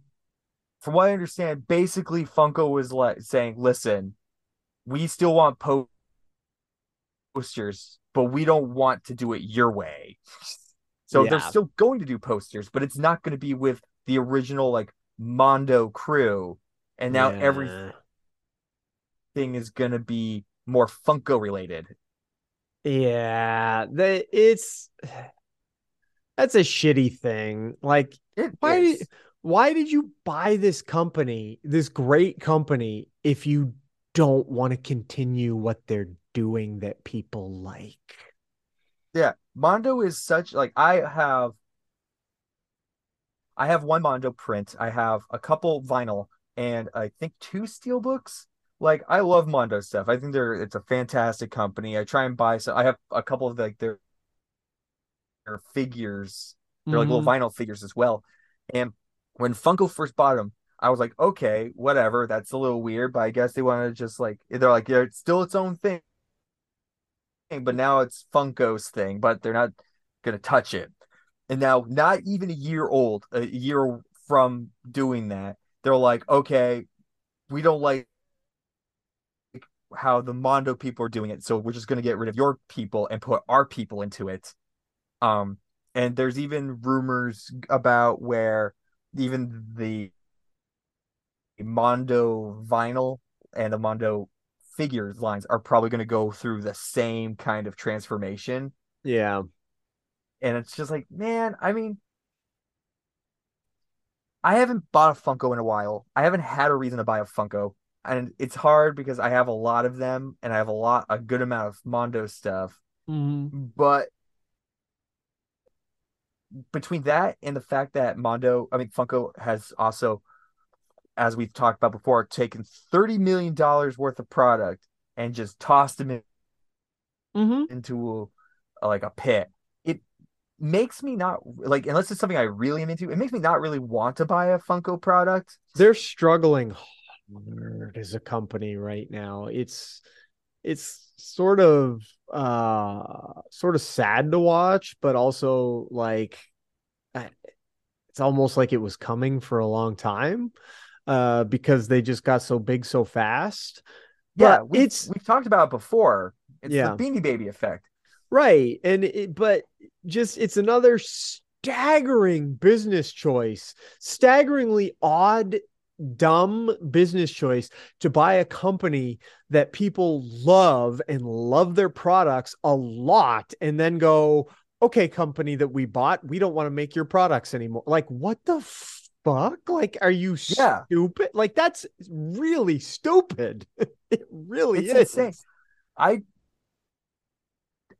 From what I understand basically Funko was like saying listen we still want po- posters but we don't want to do it your way so they're still going to do posters but it's not going to be with the original like Mondo crew and now everything is going to be more Funko related. Yeah, the it's that's a shitty thing. Like, It why is. Why did you buy this company, this great company, if you don't want to continue what they're doing that people like? Yeah, Mondo is such like I have I have one Mondo print. I have a couple vinyl and I think two steel books. Like I love Mondo stuff. I think they're it's a fantastic company. I try and buy so I have a couple of like their their figures. They're like little Mhm. vinyl figures as well. And when Funko first bought them, I was like, okay, whatever. That's a little weird, but I guess they wanted to just like they're like yeah, it's still its own thing. But now it's Funko's thing, but they're not gonna touch it. And now, not even a year old, a year from doing that, they're like, okay, we don't like how the Mondo people are doing it, so we're just gonna get rid of your people and put our people into it. Um, and there's even rumors about where even the Mondo vinyl and the Mondo figures lines are probably going to go through the same kind of transformation. Yeah. And it's just like, man, I mean, I haven't bought a Funko in a while. I haven't had a reason to buy a Funko. And it's hard because I have a lot of them and I have a lot, a good amount of Mondo stuff. Mhm. But between that and the fact that Mondo, I mean, Funko has also, as we've talked about before, taken $30 million worth of product and just tossed them in, Mhm. into a, like a pit. It makes me not like, unless it's something I really am into, it makes me not really want to buy a Funko product. They're struggling hard as a company right now. It's it's sort of uh sort of sad to watch, but also like it's almost like it was coming for a long time uh because they just got so big so fast. Yeah, But we've, it's we've talked about it before. It's Yeah. the Beanie Baby effect. Right. And it, but just it's another staggering business choice, staggeringly odd, dumb business choice to buy a company that people love and love their products a lot and then go, okay, company that we bought, we don't want to make your products anymore. Like, what the fuck? Like, are you Yeah. stupid? Like, that's really stupid. it really It's is. insane. I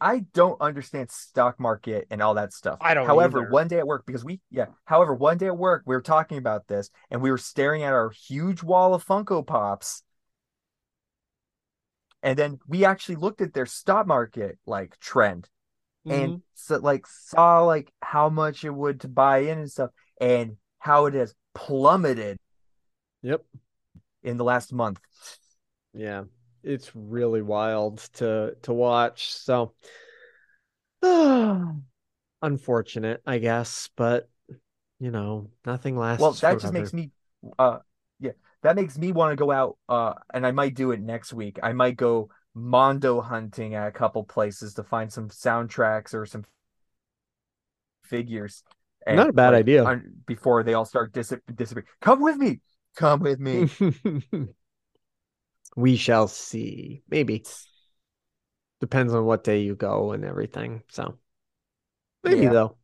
I don't understand stock market and all that stuff. I don't However, either. one day at work, because we yeah, however, one day at work, we were talking about this and we were staring at our huge wall of Funko Pops. and then we actually looked at their stock market like trend and mm-hmm. so like saw like how much it would to buy in and stuff and how it has plummeted Yep. in the last month. Yeah. It's really wild to to watch. So unfortunate, I guess, but you know, nothing lasts. Well, that just makes me uh yeah, that makes me want to go out uh and I might do it next week. I might go mondo hunting at a couple places to find some soundtracks or some figures. Not a bad like, idea. before they all start dis- disappearing. Come with me. Come with me. we shall see. Maybe. Depends on what day you go and everything. So maybe Yeah. though.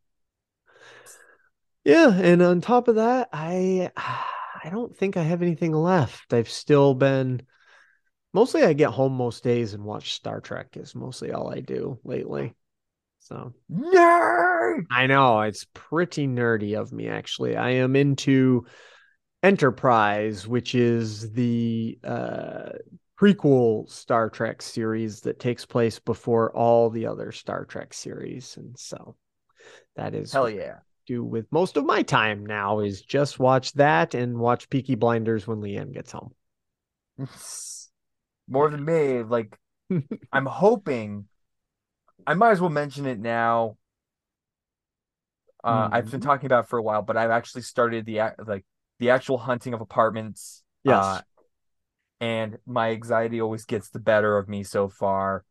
Yeah, and on top of that, I I don't think I have anything left. I've still been mostly I get home most days and watch Star Trek is mostly all I do lately. So Nerd. I know it's pretty nerdy of me, actually. I am into Enterprise, which is the uh, prequel Star Trek series that takes place before all the other Star Trek series. And so that is Hell yeah. do with most of my time now is just watch that and watch Peaky Blinders when Leanne gets home. More than me, like I'm hoping I might as well mention it now. Uh, I've been talking about it for a while, but I've actually started the like the actual hunting of apartments. Yes. uh, and my anxiety always gets the better of me so far.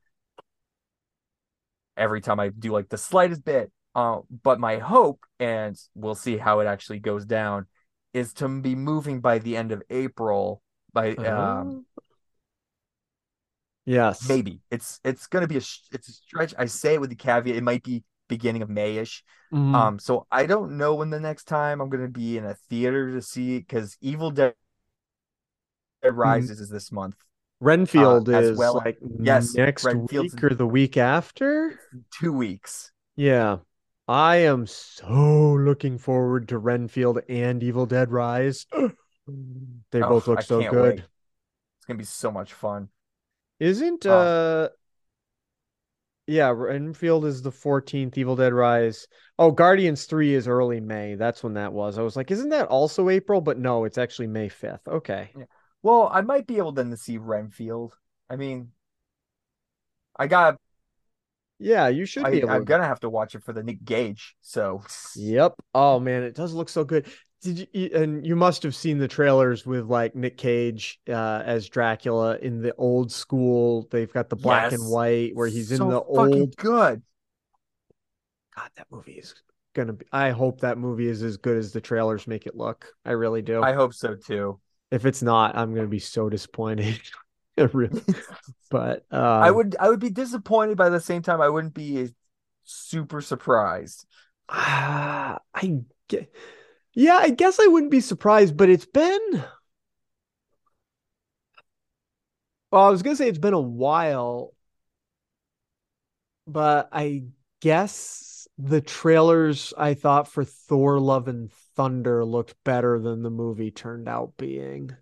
Every time I do like the slightest bit. Uh, but my hope, and we'll see how it actually goes down, is to be moving by the end of April. By um, Oh. Yes. maybe it's it's gonna be a sh- it's a stretch. I say it with the caveat it might be beginning of Mayish. Mhm. Um, so I don't know when the next time I'm gonna be in a theater to see because Evil Dead Rises is this month. Renfield uh, is well- like yes, next Renfield's- week or the week after. Two weeks. Yeah. I am so looking forward to Renfield and Evil Dead Rise. They Oh, both look I so good. wait. It's gonna be so much fun. Isn't Oh. uh yeah, Renfield is the 14th, Evil Dead Rise. Oh, Guardians 3 is early May. That's when that was. I was like, isn't that also April? But no, it's actually May 5th. Okay. Yeah. Well, I might be able then to see Renfield. I mean, I got. Yeah, you should I, be able I'm to. gonna have to watch it for the Nick Cage. So Yep. Oh man, it does look so good. Did you and you must have seen the trailers with like Nick Cage uh as Dracula in the old school. They've got the black and white where he's in So the fucking old good. God, that movie is gonna be I hope that movie is as good as the trailers make it look. I really do. I hope so too. If it's not, I'm gonna be so disappointed. Really but um, I would I would be disappointed, By the same time, I wouldn't be super surprised. Ah, I get, yeah, I guess I wouldn't be surprised, but it's been. Well, I was gonna say it's been a while, but I guess the trailers I thought for Thor: Love and Thunder looked better than the movie turned out being.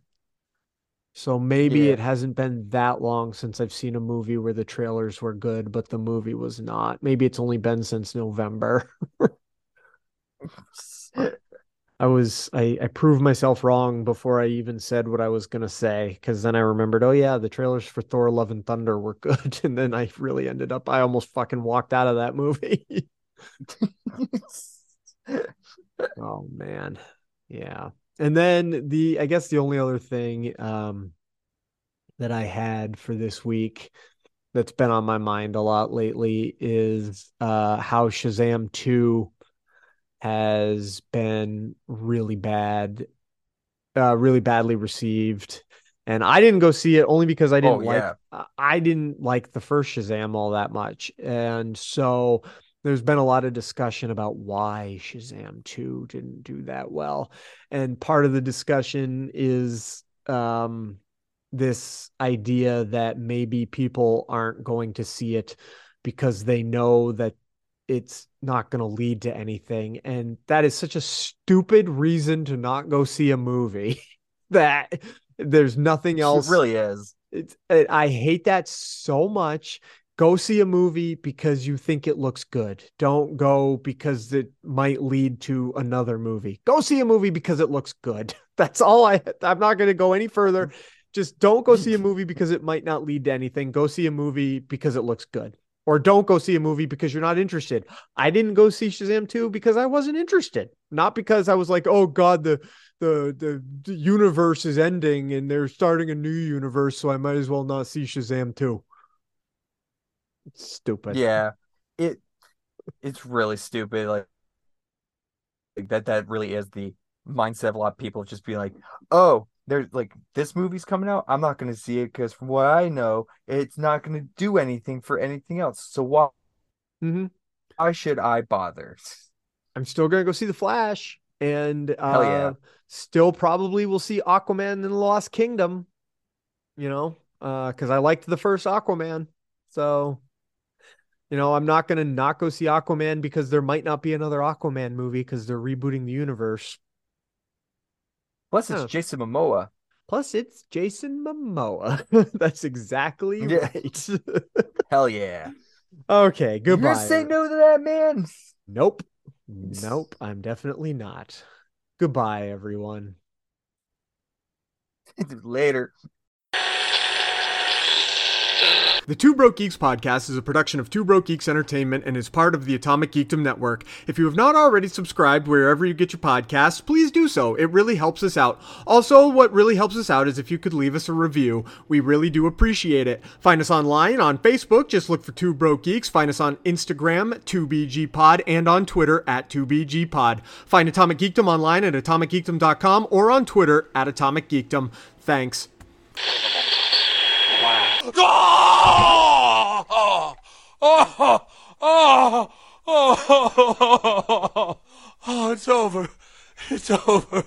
So maybe Yeah. it hasn't been that long since I've seen a movie where the trailers were good, but the movie was not. Maybe it's only been since November. I was I, I proved myself wrong before I even said what I was gonna say because then I remembered, oh yeah, the trailers for Thor: Love and Thunder were good, and then I really ended up I almost fucking walked out of that movie. oh man, yeah. And then the I guess the only other thing um that I had for this week that's been on my mind a lot lately is uh how Shazam 2 has been really bad, uh, really badly received. And I didn't go see it only because I didn't Oh, like yeah. I- I didn't like the first Shazam all that much. And so there's been a lot of discussion about why Shazam 2 didn't do that well. And part of the discussion is um this idea that maybe people aren't going to see it because they know that it's not going to lead to anything. And that is such a stupid reason to not go see a movie that there's nothing else. It really is. It's it, I hate that so much. Go see a movie because you think it looks good. Don't go because it might lead to another movie. Go see a movie because it looks good. That's all I I'm not going to go any further. Just don't go see a movie because it might not lead to anything. Go see a movie because it looks good. Or don't go see a movie because you're not interested. I didn't go see Shazam 2 because I wasn't interested. Not because I was like, "Oh god, the the the, universe is ending and they're starting a new universe, so I might as well not see Shazam 2." It's stupid. Yeah, it it's really stupid. Like, like that that really is the mindset of a lot of people just be like, oh, there's like this movie's coming out. I'm not going to see it because from what I know, it's not going to do anything for anything else. So why? Mm-hmm. Why should I bother? I'm still going to go see The Flash, and uh, yeah. still probably will see Aquaman in the Lost Kingdom. You know, because I liked the first Aquaman, so you know I'm not going to not go see Aquaman because there might not be another Aquaman movie because they're rebooting the universe. Plus, it's. Jason Momoa. Plus, it's Jason Momoa. That's exactly right. Hell yeah! okay, goodbye. gonna say no to that man? Nope. Nope. I'm definitely not. Goodbye, everyone. Later. The Two Broke Geeks podcast is a production of Two Broke Geeks Entertainment and is part of the Atomic Geekdom Network. If you have not already subscribed wherever you get your podcasts, please do so. It really helps us out. Also, what really helps us out is if you could leave us a review. We really do appreciate it. Find us online on Facebook, just look for Two Broke Geeks. Find us on Instagram, 2BGPod, and on Twitter at 2BGPod. Find Atomic Geekdom online at atomicgeekdom.com or on Twitter at Atomic Geekdom. Thanks. Oh! Oh! Oh! Oh! Oh! Oh! It's over. It's over.